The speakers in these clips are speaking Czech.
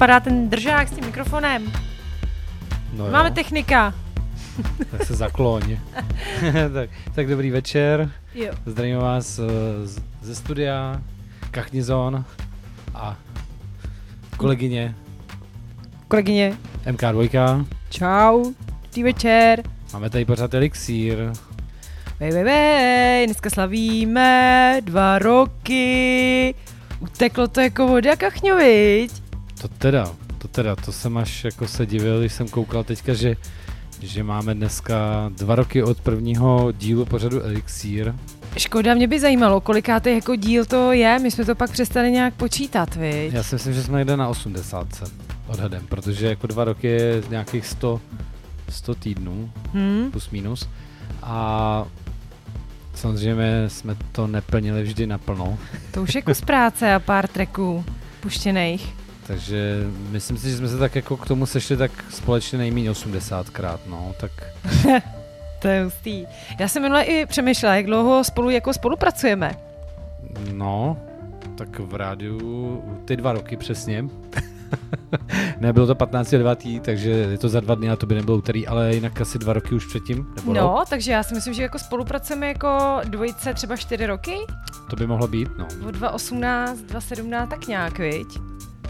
vás. Tady na mě padá ten držák s tím mikrofonem. No Máme jo, technika. tak se zakloň. tak, tak dobrý večer. Jo. Zdravím vás eh, z- ze studia Kachnizon a kolegyně Kolegyně, MK2. čau. Dobrý večer. Máme tady pořád Elixír. Vej, vej, vej, dneska slavíme dva roky. Uteklo to jako voda, kachňo, viď? To teda, to teda, to jsem až jako se divil, když jsem koukal teďka, že, že máme dneska dva roky od prvního dílu pořadu Elixír. Škoda, mě by zajímalo, kolikátý jako díl to je, my jsme to pak přestali nějak počítat, viď? Já si myslím, že jsme někde na 80 odhadem, protože jako dva roky je nějakých 100, 100 týdnů, Hm? plus minus. A samozřejmě jsme to neplnili vždy naplno, To už je kus práce a pár tracků puštěných. Takže myslím si, že jsme se tak jako k tomu sešli tak společně nejméně 80krát, no, tak To je hustý. Já jsem minule i přemýšlela, jak dlouho spolu jako spolupracujeme. no, tak v rádiu ty dva roky přesně. Nebylo to 15.9., takže je to za dva dny a to by nebylo úterý, ale jinak asi dva roky už předtím, nebo rok. No, takže já si myslím, že jako spolupracujeme jako dvojice třeba čtyři roky, To by mohlo být, no. od 2018, 2017, tak nějak, viď?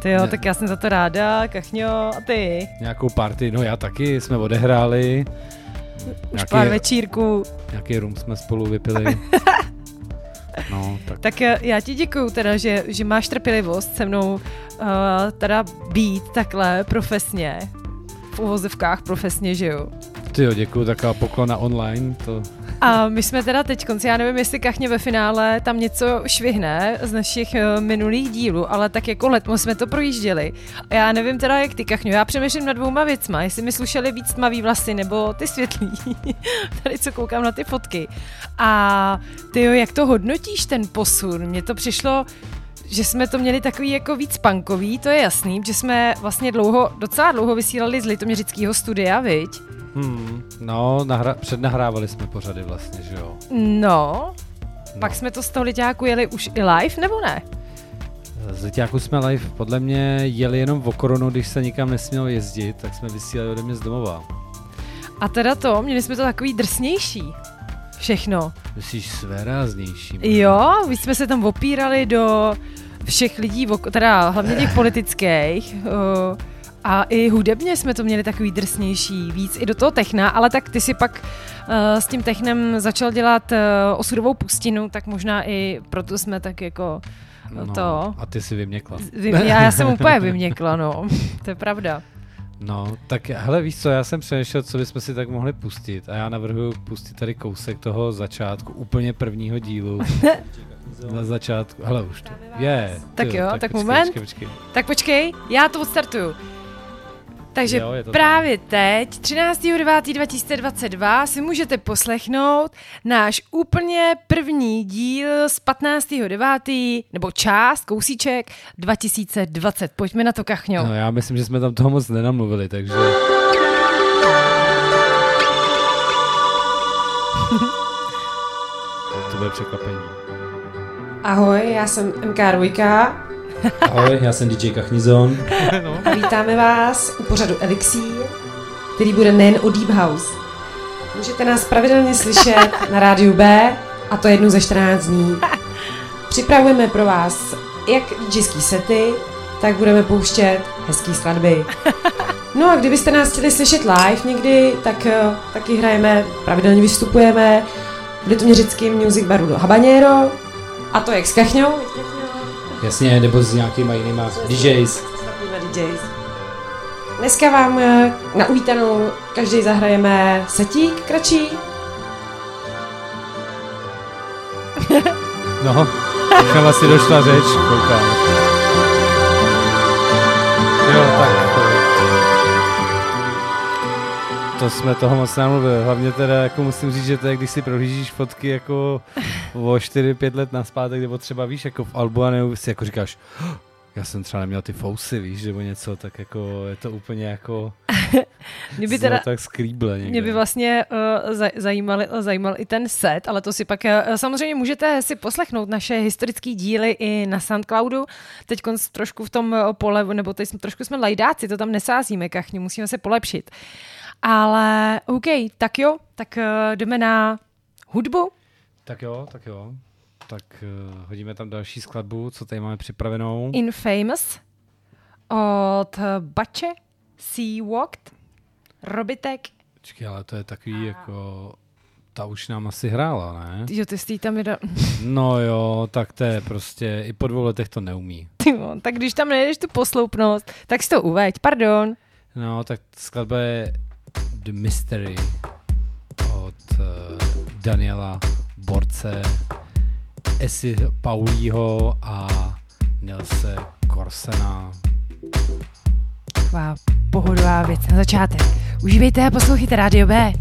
Ty jo, Ne. tak já jsem za to ráda, Kachňo, a ty? Nějakou party, no já taky, jsme odehráli. Už pár večírků. nějaký rum jsme spolu vypili. No, tak Tak já ti děkuju teda, že, že máš trpělivost se mnou uh, teda být takhle profesně. V uvozovkách profesně, že jo? ty jo, děkuju, taková poklona online, to A my jsme teda teď konci, já nevím, jestli Kachně ve finále tam něco švihne z našich uh, minulých dílů, ale tak jako letmo jsme to projížděli. A já nevím teda, jak ty Kachňo, já přemýšlím nad dvouma věcma, jestli mi slušeli víc tmavý vlasy nebo ty světlý. Tady co koukám na ty fotky. A ty jo, jak to hodnotíš ten posun? Mně to přišlo, že jsme to měli takový jako víc punkový, to je jasný, že jsme vlastně dlouho, docela dlouho vysílali z Litoměřického studia, viď? Hmm, no, nahra- přednahrávali jsme pořady vlastně, že jo. No, No. Pak jsme to z toho liťáku jeli už i live, nebo ne? Z Liťáku jsme live podle mě jeli jenom v koronu, když se nikam nesmělo jezdit, tak jsme vysílali ode mě z domova. A teda to, měli jsme to takový drsnější. Všechno. Myslíš svéráznější? Jo, víc jsme se tam opírali do všech lidí, teda hlavně těch politických. A i hudebně jsme to měli takový drsnější, víc i do toho techna, ale tak ty si pak uh, s tím technem začal dělat uh, osudovou pustinu, tak možná i proto jsme tak jako no, to... A ty si vyměkla. Vy, já, já jsem úplně vyměkla, no. To je pravda. No, tak hele, víš co, já jsem přemýšlel, co bychom si tak mohli pustit a já navrhuji pustit tady kousek toho začátku, úplně prvního dílu. Na začátku, hele už to je. Tak ty jo, tak počkej, moment. Počkej, počkej. Tak počkej, já to odstartuju. Takže Jo, právě teď, 13.9.2022, si můžete poslechnout náš úplně první díl z 15.9. nebo část, kousíček 2020. Pojďme na to, Kachňo. No já myslím, že jsme tam toho moc nenamluvili, takže... to bude překvapení. Ahoj, já jsem MK Rujka Ahoj, já jsem DJ Kachnizon. a vítáme vás u pořadu Elixír, který bude nejen o Deep House. Můžete nás pravidelně slyšet na rádiu B a to jednu ze 14 dní. Připravujeme pro vás jak DJský sety, tak budeme pouštět hezký skladby. No a kdybyste nás chtěli slyšet live někdy, tak eh, taky hrajeme, pravidelně vystupujeme v Litoměřickém music baru do Habanero a to jak s Kachňou, Jasně, nebo s nějakýma jinýma DJs. DJs. Dneska vám eh, na uvítanou každý zahrajeme setík kratší. No, už nám asi došla řeč, koukám. Jo, tak to, jsme toho moc namluvili. Hlavně teda jako musím říct, že to je, když si prohlížíš fotky jako o 4-5 let naspátek, nebo třeba víš, jako v albu, a nebo si jako říkáš, "Oh, Já jsem třeba neměl ty fousy, víš, nebo něco, tak jako je to úplně jako... Mě by teda, tak skrýble někde. mě by vlastně uh, zajímal, zajímal i ten set, ale to si pak uh, samozřejmě můžete si poslechnout naše historické díly i na Soundcloudu. Teď trošku v tom pole, nebo teď jsme, trošku jsme lajdáci, to tam nesázíme kachně, musíme se polepšit. Ale OK, tak jo, tak uh, jdeme na hudbu. Tak jo, tak jo. Tak uh, hodíme tam další skladbu, co tady máme připravenou. Infamous od Bače, Sea Walked, Robitek. Počkej, ale to je takový jako... Ta už nám asi hrála, ne? Jo, ty jsi tam jde... No jo, tak to je prostě, i po dvou letech to neumí. Tyjo, tak když tam nejdeš tu posloupnost, tak si to uveď, pardon. No, tak skladba je The Mystery od uh, Daniela Borce Esi Paulího a Nelse Korsena. Taková pohodová věc na začátek. Užívejte a poslouchejte Rádio B.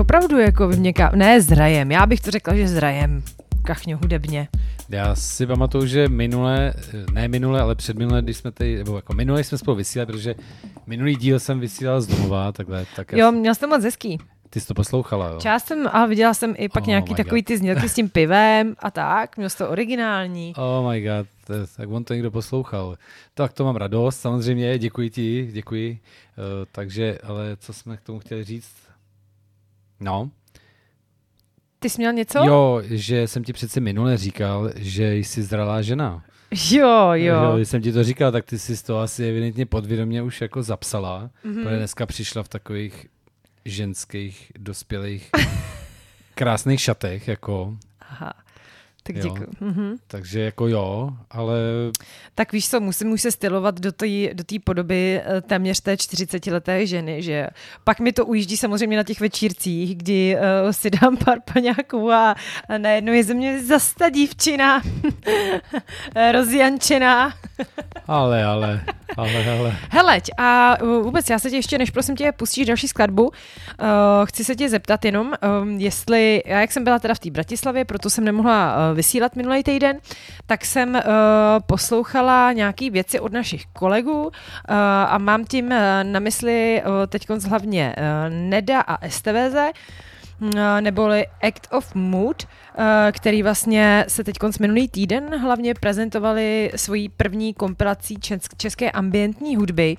opravdu jako vyměká, ne s rajem, já bych to řekla, že s rajem, kachňo hudebně. Já si pamatuju, že minule, ne minule, ale předminule, když jsme tady, nebo jako minule jsme spolu vysílali, protože minulý díl jsem vysílal z domova, takhle. Tak Jo, měl jsem moc hezký. Ty jsi to poslouchala, jo? Část jsem, a viděla jsem i pak Oh nějaký takový God. ty znělky s tím pivem a tak, měl to originální. Oh my god, tak on to někdo poslouchal. Tak to mám radost, samozřejmě, děkuji ti, děkuji. Uh, takže, ale co jsme k tomu chtěli říct? No, Ty jsi měl něco? jo, že jsem ti přece minule říkal, že jsi zralá žena. jo. jo. Když jsem ti to říkal, tak ty jsi to asi evidentně podvědomě už jako zapsala, Mhm. mm-hmm. protože dneska přišla v takových ženských, dospělých, krásných šatech, jako, Aha. Tak Jo. děkuji. Mhm. takže jako jo, ale Tak víš co, musím už se stylovat do té do té podoby eh, téměř té 40-leté ženy, že pak mi to ujíždí samozřejmě na těch večírcích, kdy uh, si dám pár paňáků a, a najednou je ze mě zasta dívčina, rozjančená. Ale, ale, ale, ale. Heleď, a uh, vůbec já se tě ještě, než prosím tě pustíš další skladbu, uh, chci se tě zeptat jenom, um, jestli, já jak jsem byla teda v té Bratislavě, proto jsem nemohla uh, vysílat minulý týden, tak jsem uh, poslouchala nějaký věci od našich kolegů uh, a mám tím uh, na mysli uh, teď hlavně uh, Neda a uh, neboli Act of Mood, uh, který vlastně se teď minulý týden hlavně prezentovali svojí první kompilací česk- české ambientní hudby.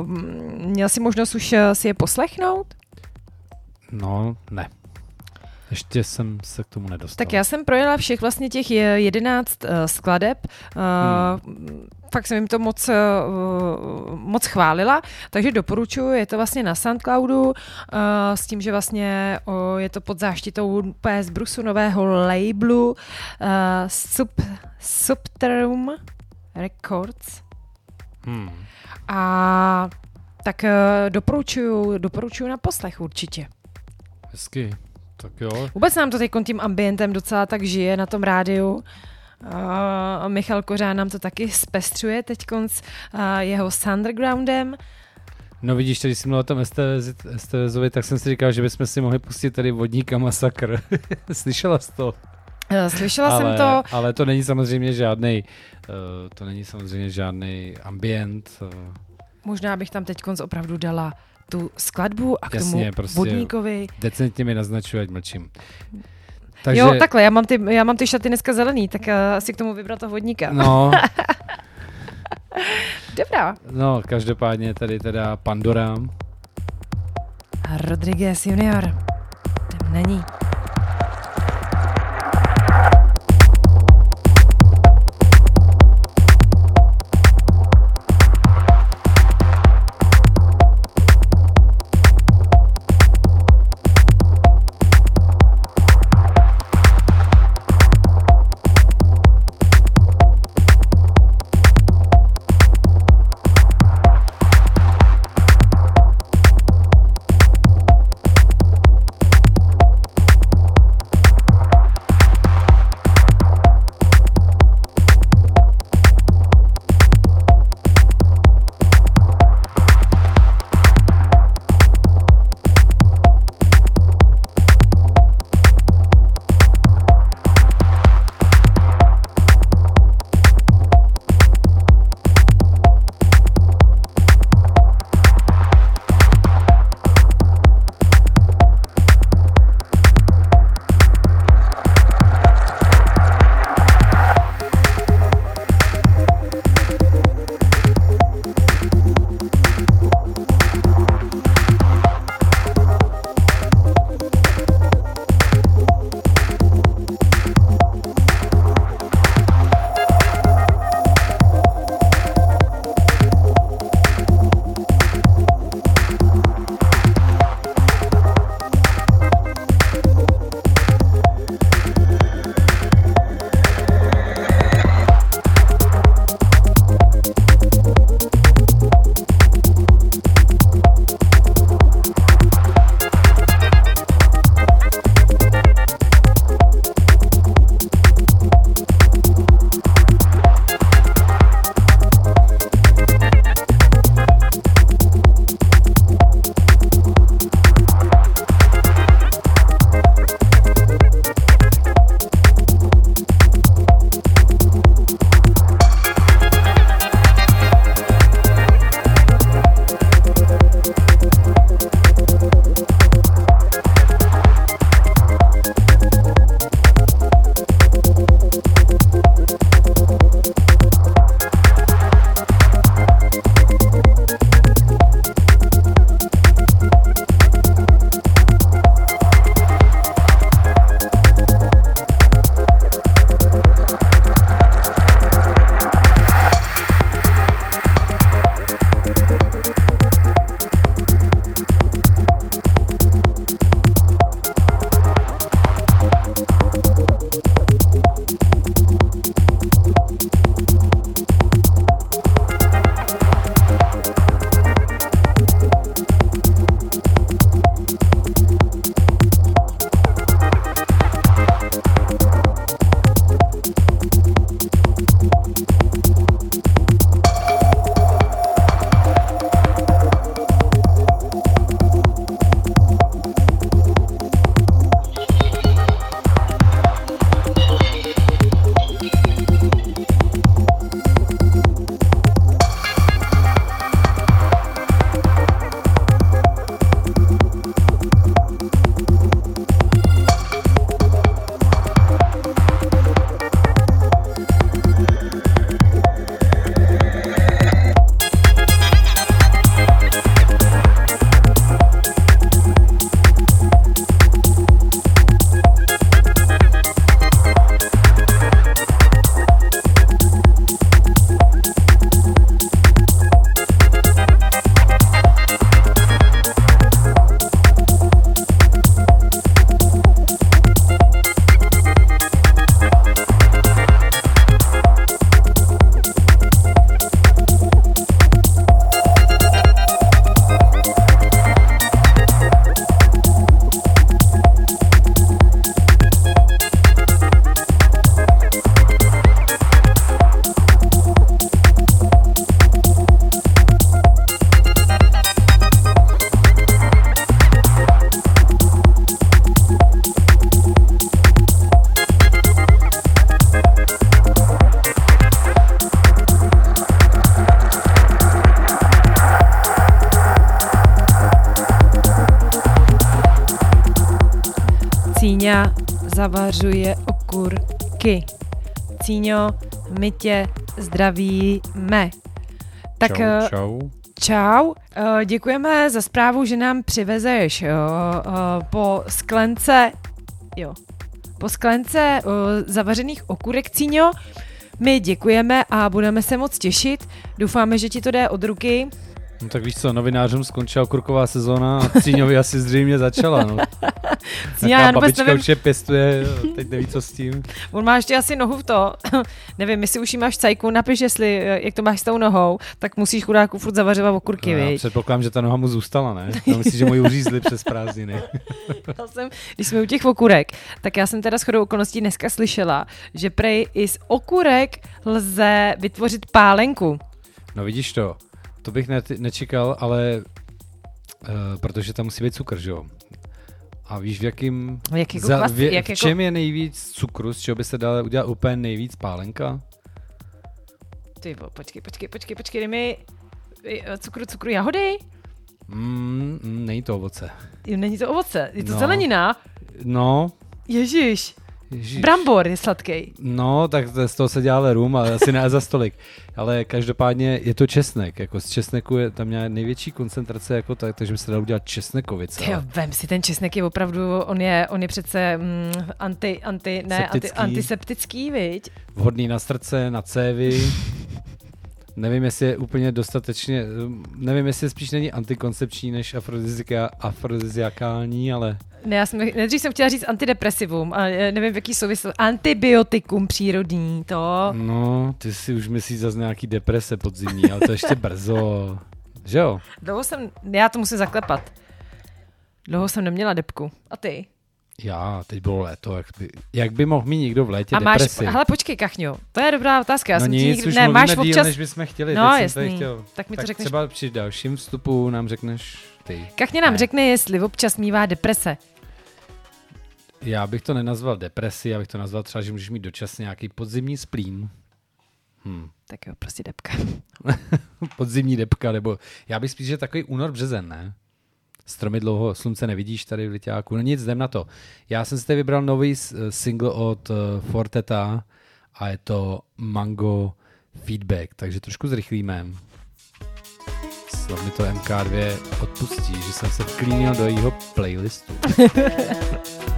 Uh, měl jsi možnost už si je poslechnout? No, ne. Ještě jsem se k tomu nedostal. Tak já jsem projela všech vlastně těch je- jedenáct skladeb. Hmm. Fakt jsem jim to moc, uh, moc chválila, takže doporučuji, je to vlastně na Soundcloudu uh, s tím, že vlastně je to pod záštitou PS Brusu nového labelu uh, Sub, Subterum Records. Hmm. A tak doporučuju, doporučuju na poslech určitě. Hezky. Tak jo. Vůbec nám to teď tím ambientem docela tak žije na tom rádiu. Uh, Michal Kořán nám to taky zpestřuje teď uh, jeho s undergroundem. No vidíš, když jsi mluvil o tom STVZ- STVZovi, tak jsem si říkal, že bychom si mohli pustit tady vodníka masakr. Slyšela jsi to? Uh, slyšela ale, jsem to, Ale to není samozřejmě žádný, uh, to není samozřejmě žádný ambient. Uh, možná bych tam teď opravdu dala tu skladbu a k Jasně, tomu prostě- vodníkovi. decentně mi naznačuje, ať mlčím. Takže... Jo, takhle, já mám, ty, já mám ty šaty dneska zelený, tak uh, asi k tomu vybrat toho vodníka. No, Dobrá. no, každopádně tady teda Pandora. Rodriguez junior. Tam není. Zavařuje okurky. Cíňo, my tě zdravíme. Tak čau, eh, čau. Čau, Eh, děkujeme za zprávu, že nám přivezeš eh, po sklence, jo, po sklence zavařených okurek, Cíňo. My děkujeme a budeme se moc těšit. Doufáme, že ti to jde od ruky. No tak víš co, novinářům skončila kurková sezóna a Cíňovi asi zřejmě začala, no. Cíňa, já babička nevím, určitě pěstuje, teď neví, co s tím. on má ještě asi nohu v to. nevím, jestli už jí máš cajku, napiš, jestli, jak to máš s tou nohou, tak musíš chudáku furt zavařovat okurky, No, já předpokládám, že ta noha mu zůstala, ne? Já myslím, že mu ji uřízli přes prázdniny. Já jsem, když jsme u těch okurek, tak já jsem teda shodou okolností dneska slyšela, že prej i z okurek lze vytvořit pálenku. No vidíš to, to bych ne- nečekal, ale uh, protože tam musí být cukr, že jo? A víš, v jakým... Jak jako za- v, jak v jako, čem je nejvíc cukru, z čeho by se dala udělat úplně nejvíc pálenka? Ty, vo, počkej, počkej, počkej, počkej, dej mi eh, cukru, cukru, jahody? Mm, mm, není to ovoce. Jo, Není to ovoce, je to No. zelenina. No, Ježíš, ježiš. brambor je sladký. No, tak z toho se dělá rum, ale asi ne za stolik. Ale každopádně je to česnek. Jako z česneku je tam nějaká největší koncentrace, jako tak, takže by se dalo udělat česnekovice. Jo, vem si, ten česnek je opravdu, on je, on je přece mm, anti, anti, ne, anti, Septický. antiseptický, viď? Vhodný na srdce, na cévy. Nevím, jestli je úplně dostatečně, nevím, jestli spíš není antikoncepční než afrodizika, afrodiziakální, ale Ne, já jsem, nejdřív jsem chtěla říct antidepresivum, a eh, nevím, v jaký souvislosti. Antibiotikum přírodní, to. no, ty si už myslíš zase nějaký deprese podzimní, ale to ještě brzo. Že jo? Dlouho jsem, já to musím zaklepat. Dlouho jsem neměla depku. A ty? Já, teď bylo léto, jak by, jak by mohl mít někdo v létě A máš, depresi? hele počkej, Kachňo, to je dobrá otázka. Já no jsem nic, nikdy, už ne, máš díl, občas, než bychom chtěli. No, teď jsem tady jasný. chtěl. tak mi to tak řekneš. třeba při dalším vstupu nám řekneš ty. Kachně nám Ne. řekne, jestli občas mívá deprese. Já bych to nenazval depresi, já bych to nazval třeba, že můžeš mít dočasně nějaký podzimní splín. Hm. Tak jo, prostě depka. Podzimní depka, nebo já bych spíš, že takový únor, březen, ne? Stromy dlouho, slunce nevidíš tady v Liťáku. No nic, jdem na to. Já jsem si tady vybral nový s- single od uh, Forteta a je to Mango Feedback, takže trošku zrychlíme. Snad mi to MK2 odpustí, že jsem se vklínil do jeho playlistu.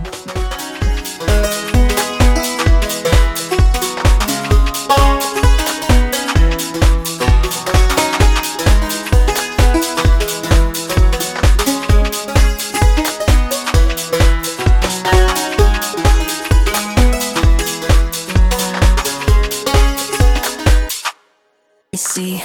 see,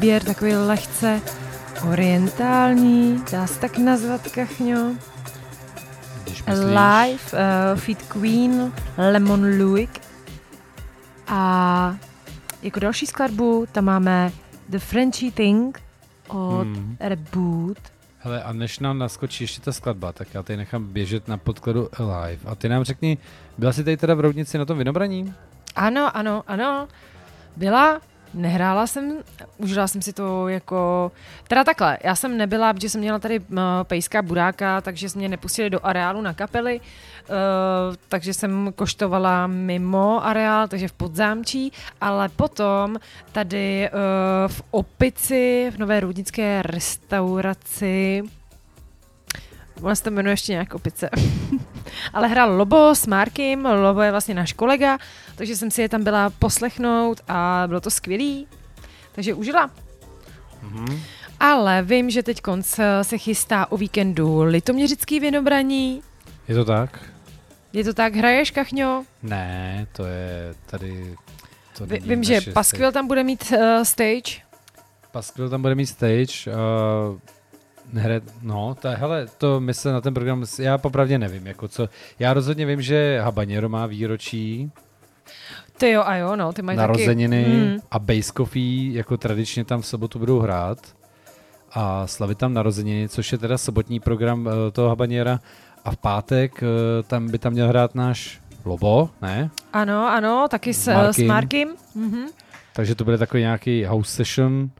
výběr, takový lehce orientální, dá se tak nazvat, Kachňo. Live, uh, Feed Queen, Lemon Louis. A jako další skladbu tam máme The Frenchy Thing od Hmm. Reboot. Hele, a než nám naskočí ještě ta skladba, tak já tady nechám běžet na podkladu Alive. A ty nám řekni, byla jsi tady teda v Roudnici na tom vinobraní? Ano, ano, ano. Byla, nehrála jsem, užila jsem si to jako... Teda takhle, já jsem nebyla, protože jsem měla tady uh, pejská buráka, takže jsme mě nepustili do areálu na kapely, uh, takže jsem koštovala mimo areál, takže v podzámčí, ale potom tady uh, v Opici, v Nové růdnické restauraci, Ona se to jmenuje ještě nějak opice. Ale hrál Lobo s Markem, Lobo je vlastně náš kolega, takže jsem si je tam byla poslechnout a bylo to skvělý. Takže užila. Mhm. Ale vím, že teď konc se chystá o víkendu litoměřický vinobraní. Je to tak? Je to tak, hraješ, Kachňo? Ne, to je tady... To Vy, vím, že Paskvil tam bude mít uh, stage. stage. Paskvil tam bude mít stage. Uh, hre, no, ta, hele, to my se na ten program, já popravdě nevím, jako co. Já rozhodně vím, že Habanero má výročí, Ty jo a jo, no, ty mají narozeniny taky... Mm. a Base Coffee, jako tradičně tam v sobotu budou hrát a slavit tam narozeniny, což je teda sobotní program uh, toho Habanera a v pátek uh, tam by tam měl hrát náš Lobo, ne? Ano, ano, taky s, S Markem. s Markem. Mhm. Takže to bude takový nějaký house session.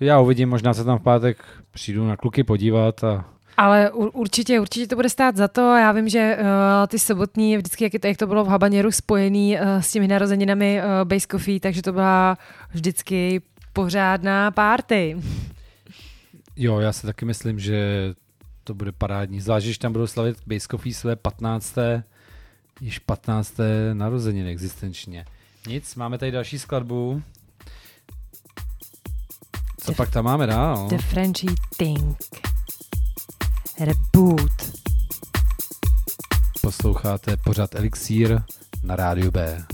Já uvidím, možná se tam v pátek přijdu na kluky podívat a Ale ur- určitě, určitě to bude stát za to. Já vím, že uh, ty sobotní, vždycky, jak, jak to bylo v Habaněru spojený uh, s těmi narozeninami uh, Base Coffee, takže to byla vždycky pořádná party. jo, já si taky myslím, že to bude parádní. Zvlášť, když tam budou slavit Base Coffee své 15. již 15. narozeniny existenčně. Nic, máme tady další skladbu. Co The- pak tam máme dál? The Frenchy Think. Reboot. Posloucháte pořád Elixír na rádiu B.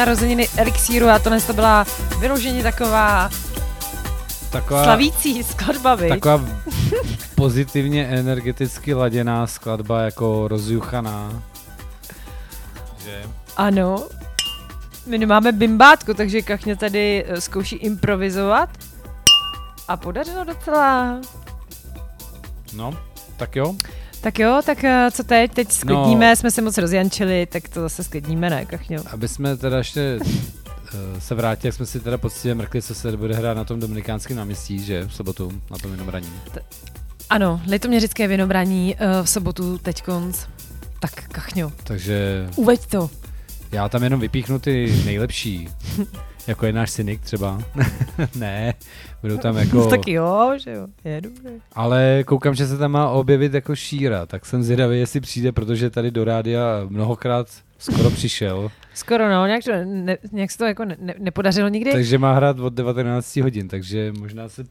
narozeniny Elixíru a to dnes to byla vyloženě taková Taková, slavící skladba, viď? taková pozitivně energeticky laděná skladba, jako rozjuchaná. Že? Ano. My nemáme bimbátku, takže Kachně tady eh, zkouší improvizovat. A podařilo docela. No, tak jo. Tak jo, tak eh, co teď? Teď sklidníme, no. jsme se moc rozjančili, tak to zase sklidníme, ne, Kachňo? Aby jsme teda ještě eh, se vrátili, jak jsme si teda poctivě mrkli, co se bude hrát na tom dominikánském náměstí, že v sobotu na tom vinobraní. Ano, litoměřické vinobraní uh, v sobotu teďkonc. Tak, Kachňo, Takže uveď to. já tam jenom vypíchnu ty nejlepší. jako je náš synik třeba. ne, budou tam jako... Tak jo, že jo, je dobré. Ale koukám, že se tam má objevit jako šíra, tak jsem zvědavý, jestli přijde, protože tady do rádia mnohokrát skoro přišel, Skoro no, nějak, to, ne, nějak se to jako ne, ne, nepodařilo nikdy. takže má hrát od 19 hodin, takže možná se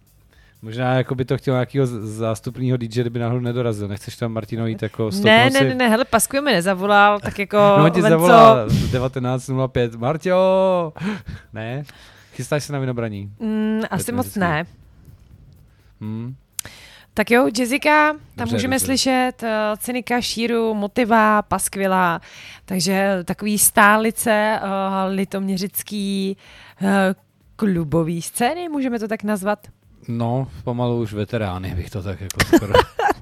Možná jako by to chtěl nějakého zástupního DJ, kdyby náhodou nedorazil. Nechceš tam Martino jít jako ne, ne, ne, ne, hele, Pasku mi nezavolal, tak jako No, on ti zavolá 19.05. Marťo! Ne? Chystáš se na vinobraní? Mm, asi moc vždycky. ne. Hm? Tak jo, Jessica, tam Dobře, můžeme dobře. slyšet uh, Cynika, Šíru, Motiva, Paskvila, takže takový stálice uh, litoměřický uh, klubový scény, můžeme to tak nazvat. No, pomalu už veterány bych to tak jako skoro...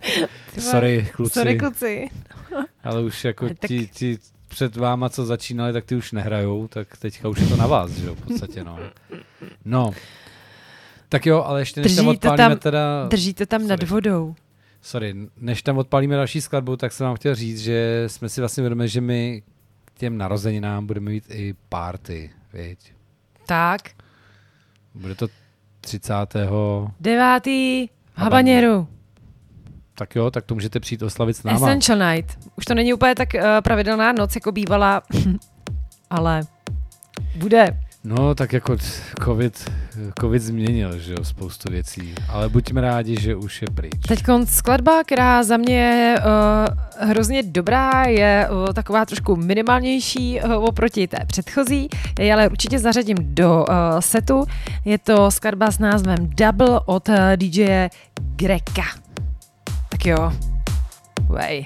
Sorry, kluci, Sorry, kluci. ale už jako Ale tak- ti, ti před váma, co začínali, tak ty už nehrajou, tak teďka už je to na vás, že jo, v podstatě, no. No. Tak jo, ale ještě než tam Drží odpálíme tam- teda... Držíte tam Sorry. nad vodou. Sorry, než tam odpálíme další skladbu, tak jsem vám chtěl říct, že jsme si vlastně vědomi, že my k těm narozeninám budeme mít i party, viď? Tak, Bude to 30. devátý habaněru. Tak jo, tak to můžete přijít oslavit s náma. Essential Night. Už to není úplně tak uh, pravidelná noc, jako bývala, ale bude. No, tak jako COVID, COVID změnil, že jo, spoustu věcí. Ale buďme rádi, že už je pryč. Teď skladba, která za mě je uh, hrozně dobrá, je uh, taková trošku minimálnější uh, oproti té předchozí, ji ale určitě zařadím do uh, setu. Je to skladba s názvem Double od uh, DJ Greka. Tak jo, Way.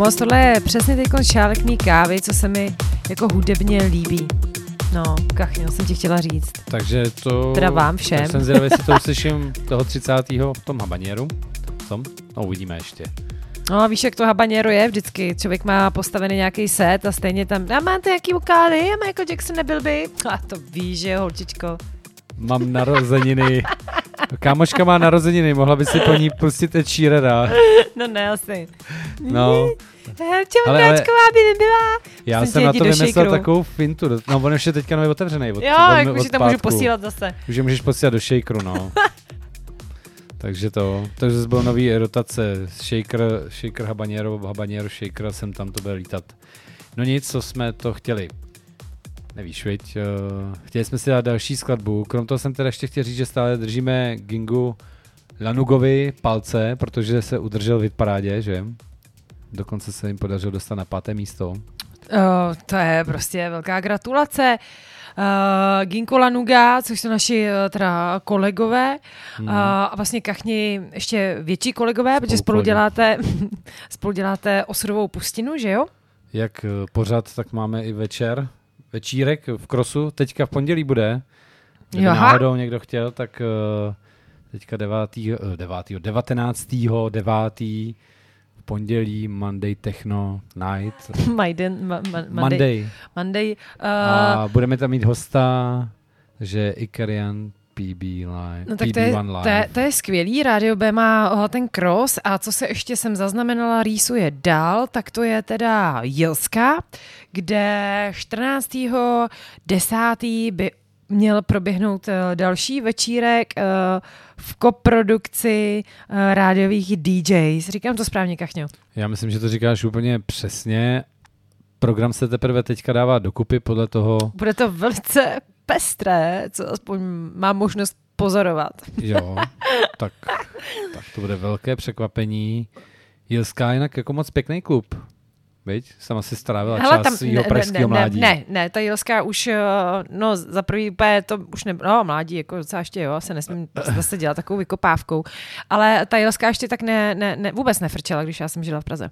Pomoct. Tohle je přesně teď šálek mý kávy, co se mi jako hudebně líbí. No, kachňo, jsem ti chtěla říct. Takže to... Teda vám všem. Tak jsem zvědavý, jestli to uslyším toho 30. v tom habaněru. Tom? No, uvidíme ještě. No a víš, jak to habaněro je vždycky. Člověk má postavený nějaký set a stejně tam, a máte jaký vokály, a Michael Jackson nebyl by. A to víš, že jo, holčičko. Mám narozeniny. Kámoška má narozeniny, mohla by si po ní pustit Ed Sheerana. No ne, asi. No, Čemu Ale- ale- by nebyla? já Jsem jsem na to vymyslel takovou fintu. No, on už je teďka nový otevřený. Od, Jo, od, jak už to můžu posílat zase. Už je můžeš posílat do shakeru, no. Takže to, takže zase byl nový rotace, shaker, shaker habanero, habanero shaker, jsem tam to byl lítat. No nic, co jsme to chtěli. Nevíš, viď? eh, Chtěli jsme si dát další skladbu, krom toho jsem teda ještě chtěl říct, že stále držíme Gingu Lanugovi palce, protože se udržel v hitparádě, že? Dokonce se jim podařilo dostat na páté místo. Uh, to je prostě velká gratulace. Uh, Ginko Lanuga, což jsou naši uh, teda kolegové uh, a vlastně kachni ještě větší kolegové, protože spolu děláte, spolu děláte osudovou pustinu, že jo? Jak pořád, tak máme i večer, večírek v Krosu, teďka v pondělí bude. Kdyby Aha. náhodou někdo chtěl, tak eh, teďka 9. eh, 9. 19. 9. v pondělí Monday Techno Night. Majden, ma, ma, Monday. Monday. Monday uh, A budeme tam mít hosta, že Ikarian PB Live. No tak to je, PB1 Live. to, je, to je skvělý, Radio B má oh, ten cross a co se ještě jsem zaznamenala, rýsuje dál, tak to je teda Jilska, kde 14. 10. by měl proběhnout uh, další večírek uh, v koprodukci rádiových DJs. Říkám to správně, Kachňo. Já myslím, že to říkáš úplně přesně. Program se teprve teďka dává dokupy podle toho, Bude to velice pestré, co aspoň mám možnost pozorovat. Jo, tak, tak to bude velké překvapení. Jilská je jinak jako moc pěkný klub. Viď? Sama si strávila Hele, čas tam, svýho ne, pražského ne, mládí. Ne, ne, ne, ta Jilská už, eh, no za prvý úplně to už ne, no mládí, jako docela ještě jo, se nesmím zase dělat takovou vykopávkou, ale ta Jilská ještě tak ne, ne, ne, vůbec nefrčela, když já jsem žila v Praze.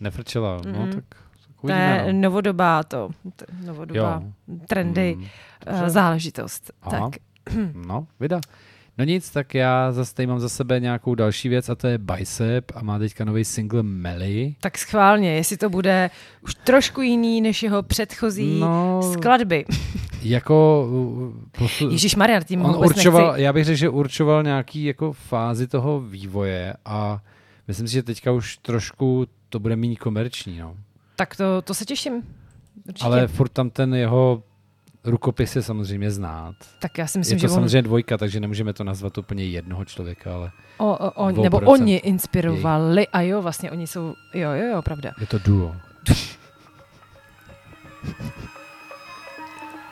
Nefrčela, no Mhm. tak, tak To je uvidíme. No. novodobá to, to novodobá Jo. trendy, Mm, uh, záležitost. Aha. Tak, No, vida. No nic, tak já zase tady mám za sebe nějakou další věc a to je Bicep a má teďka nový single Melly. tak schválně, jestli to bude už trošku jiný než jeho předchozí No, skladby. jako... Posu... Ježíš Maria, tím On určoval, nechci. já bych řekl, že určoval nějaký jako fázi toho vývoje a myslím si, že teďka už trošku to bude méně komerční, no. Tak to, to se těším. Určitě. Ale furt tam ten jeho rukopis je samozřejmě znát. tak já si Myslím, je to že on samozřejmě dvojka, takže nemůžeme to nazvat úplně jednoho člověka, ale O, o, o, nebo oni inspirovali, a jo, vlastně oni jsou, jo, jo, jo, pravda. je to duo.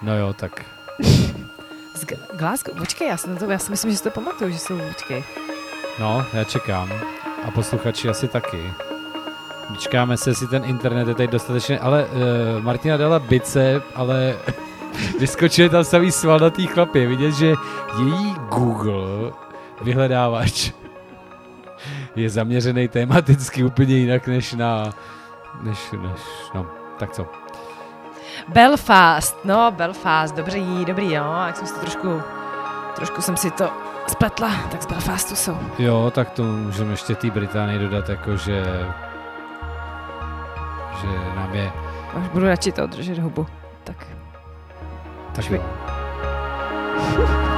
No jo, tak Z Glasgow, počkej, já, na to, já si myslím, že si to pamatuju, že jsou, počkej. no, já čekám. A posluchači asi taky. Vyčkáme se, jestli ten internet je tady dostatečně, ale uh, Martina dala bice, ale vyskočili tam samý svalnatý chlapy. Vidět, že její Google vyhledávač je zaměřený tematicky úplně jinak než na... Než, než, no, tak co. Belfast, no, Belfast, dobrý, dobrý, jo, jak jsem si to trošku, trošku jsem si to spletla, tak z Belfastu jsou. Jo, tak to můžeme ještě té Británii dodat, jako že nám je Už budu radši to držet hubu, tak. tak jo.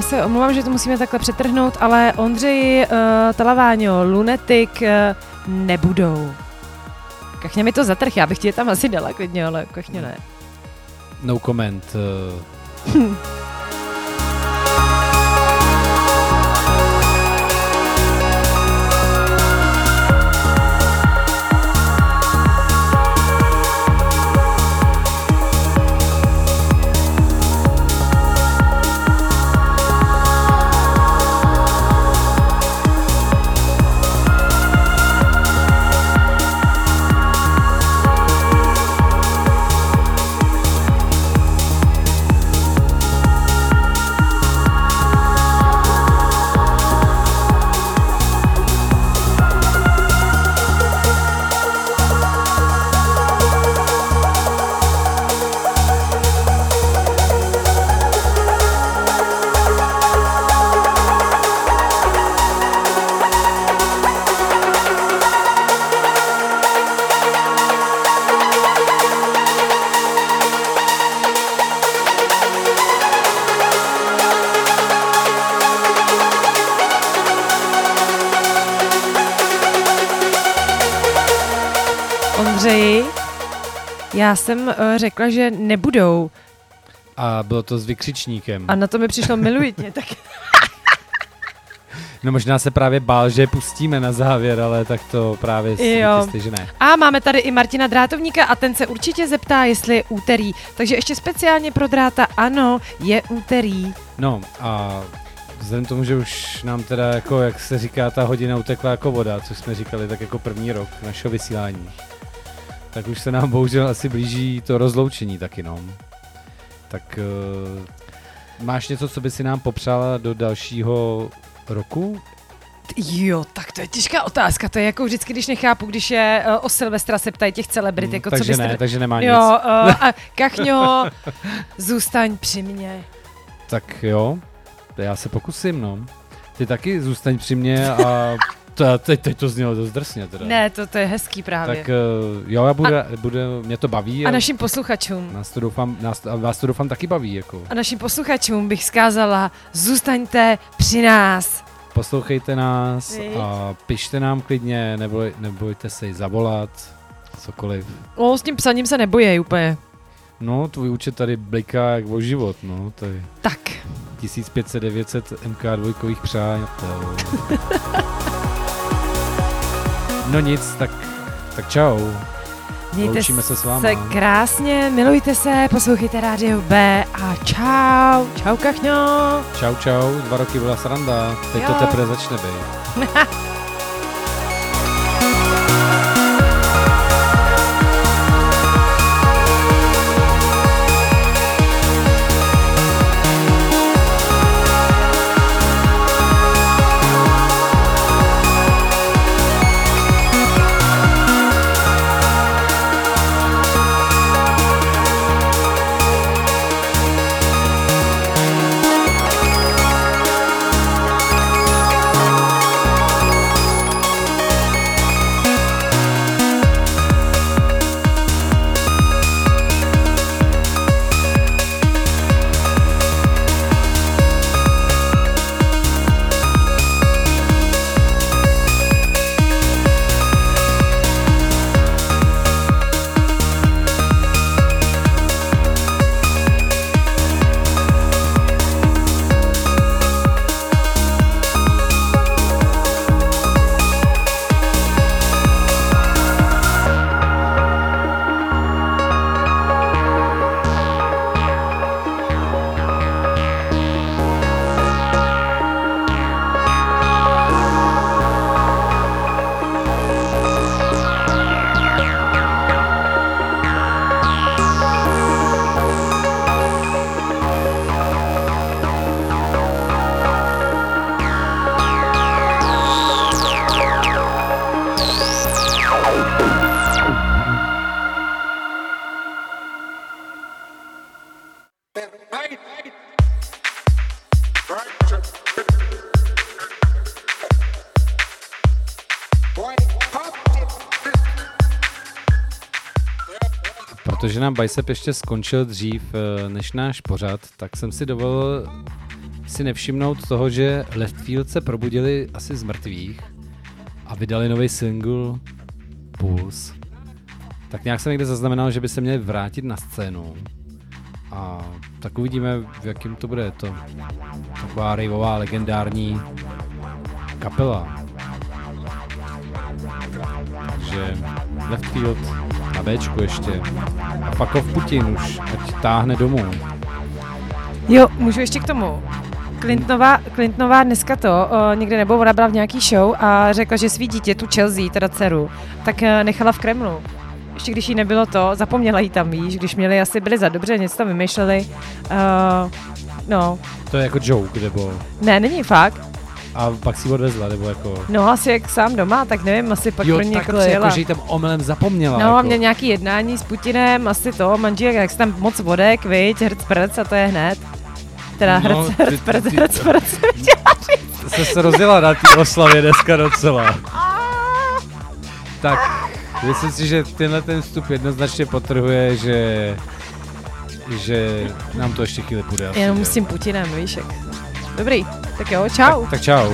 eh, se omlouvám, že to musíme takhle přetrhnout, ale Ondřej, uh, Talaváňo, Lunetik uh, nebudou. Kachně mi to zatrh, já bych ti je tam asi dala klidně, ale kachně ne. No comment. Uh, já jsem uh, řekla, že nebudou a bylo to s vykřičníkem. a na to mi přišlo miluji tě, tak No možná se právě bál, že je pustíme na závěr, ale tak to právě si Jo. myslí, že ne. A máme tady i Martina Drátovníka a ten se určitě zeptá, jestli je úterý. Takže ještě speciálně pro Dráta, ano, je úterý. No a vzhledem k tomu, že už nám teda jako, jak se říká, ta hodina utekla jako voda, což jsme říkali tak jako první rok našeho vysílání, tak už se nám bohužel asi blíží to rozloučení taky, no. Tak uh, máš něco, co by si nám popřála do dalšího roku? Jo, tak to je těžká otázka. To je jako vždycky, když nechápu, když je uh, o Silvestra se ptají těch celebrit, Hmm, jako co takže byste... ne, takže nemá jo, nic. uh, a Kachňo, zůstaň při mně. Tak jo, já se pokusím, no. Ty taky zůstaň při mě a to, teď, teď to znělo dost drsně teda. Ne, to, to je hezký právě. Tak uh, jo, já budu, budu, mě to baví. a našim posluchačům. Nás to doufám, nás, a vás to doufám taky baví, jako. A našim posluchačům bych zkázala, zůstaňte při nás. Poslouchejte nás Viď? a pište nám klidně, neboj, nebojte se jí zavolat, cokoliv. O, s tím psaním se nebojej úplně. No, tvůj účet tady bliká jak o život, no, to je Tak, 1500-900 MK2 přátel. no nic, tak, tak čau. mějte Loučíme se s váma. se krásně, milujte se, poslouchejte Rádio B a čau. Čau, Kachňo. Čau, čau, dva roky byla sranda, teď to Jo. teprve začne být. Protože nám Bicep ještě skončil dřív eh, než náš pořad, tak jsem si dovolil si nevšimnout toho, že Leftfield se probudili asi z mrtvých a vydali nový single Pulse. Tak nějak jsem někde zaznamenal, že by se měli vrátit na scénu. A tak uvidíme, v jakým to bude. To taková raveová legendární kapela. Takže Leftfield na Bčku ještě. A Fakov Putin už, ať táhne domů. Jo, můžu ještě k tomu. Clintonová, Clintonová dneska to o, někde nebo ona byla v nějaký show a řekla, že svý dítě, tu Chelsea, teda dceru, tak eh, nechala v Kremlu. Ještě když jí nebylo to, zapomněla jí tam, víš, když měli asi byli za dobře, něco tam vymýšleli. Uh, no, To je jako joke, nebo... ne, není fakt. A pak si odvezla, nebo jako... No asi jak sám doma, tak nevím, asi pak jo, pro ně jako takhle, přijela. jako, že jí tam omylem zapomněla. No, jako. a měl nějaký jednání s Putinem, asi to, manželek, jak se tam moc vodek, viď, hrc prc a to je hned. Teda No, hrc, ty- hrc prc, hrc prc. se se rozjela na té oslavě dneska docela. Tak, myslím si, že tenhle ten vstup jednoznačně potrhuje, že že nám to ještě chvíli půjde. Jenom s tím Putinem, víš, jak. Dobrý, tak jo, čau. Tak, tak čau.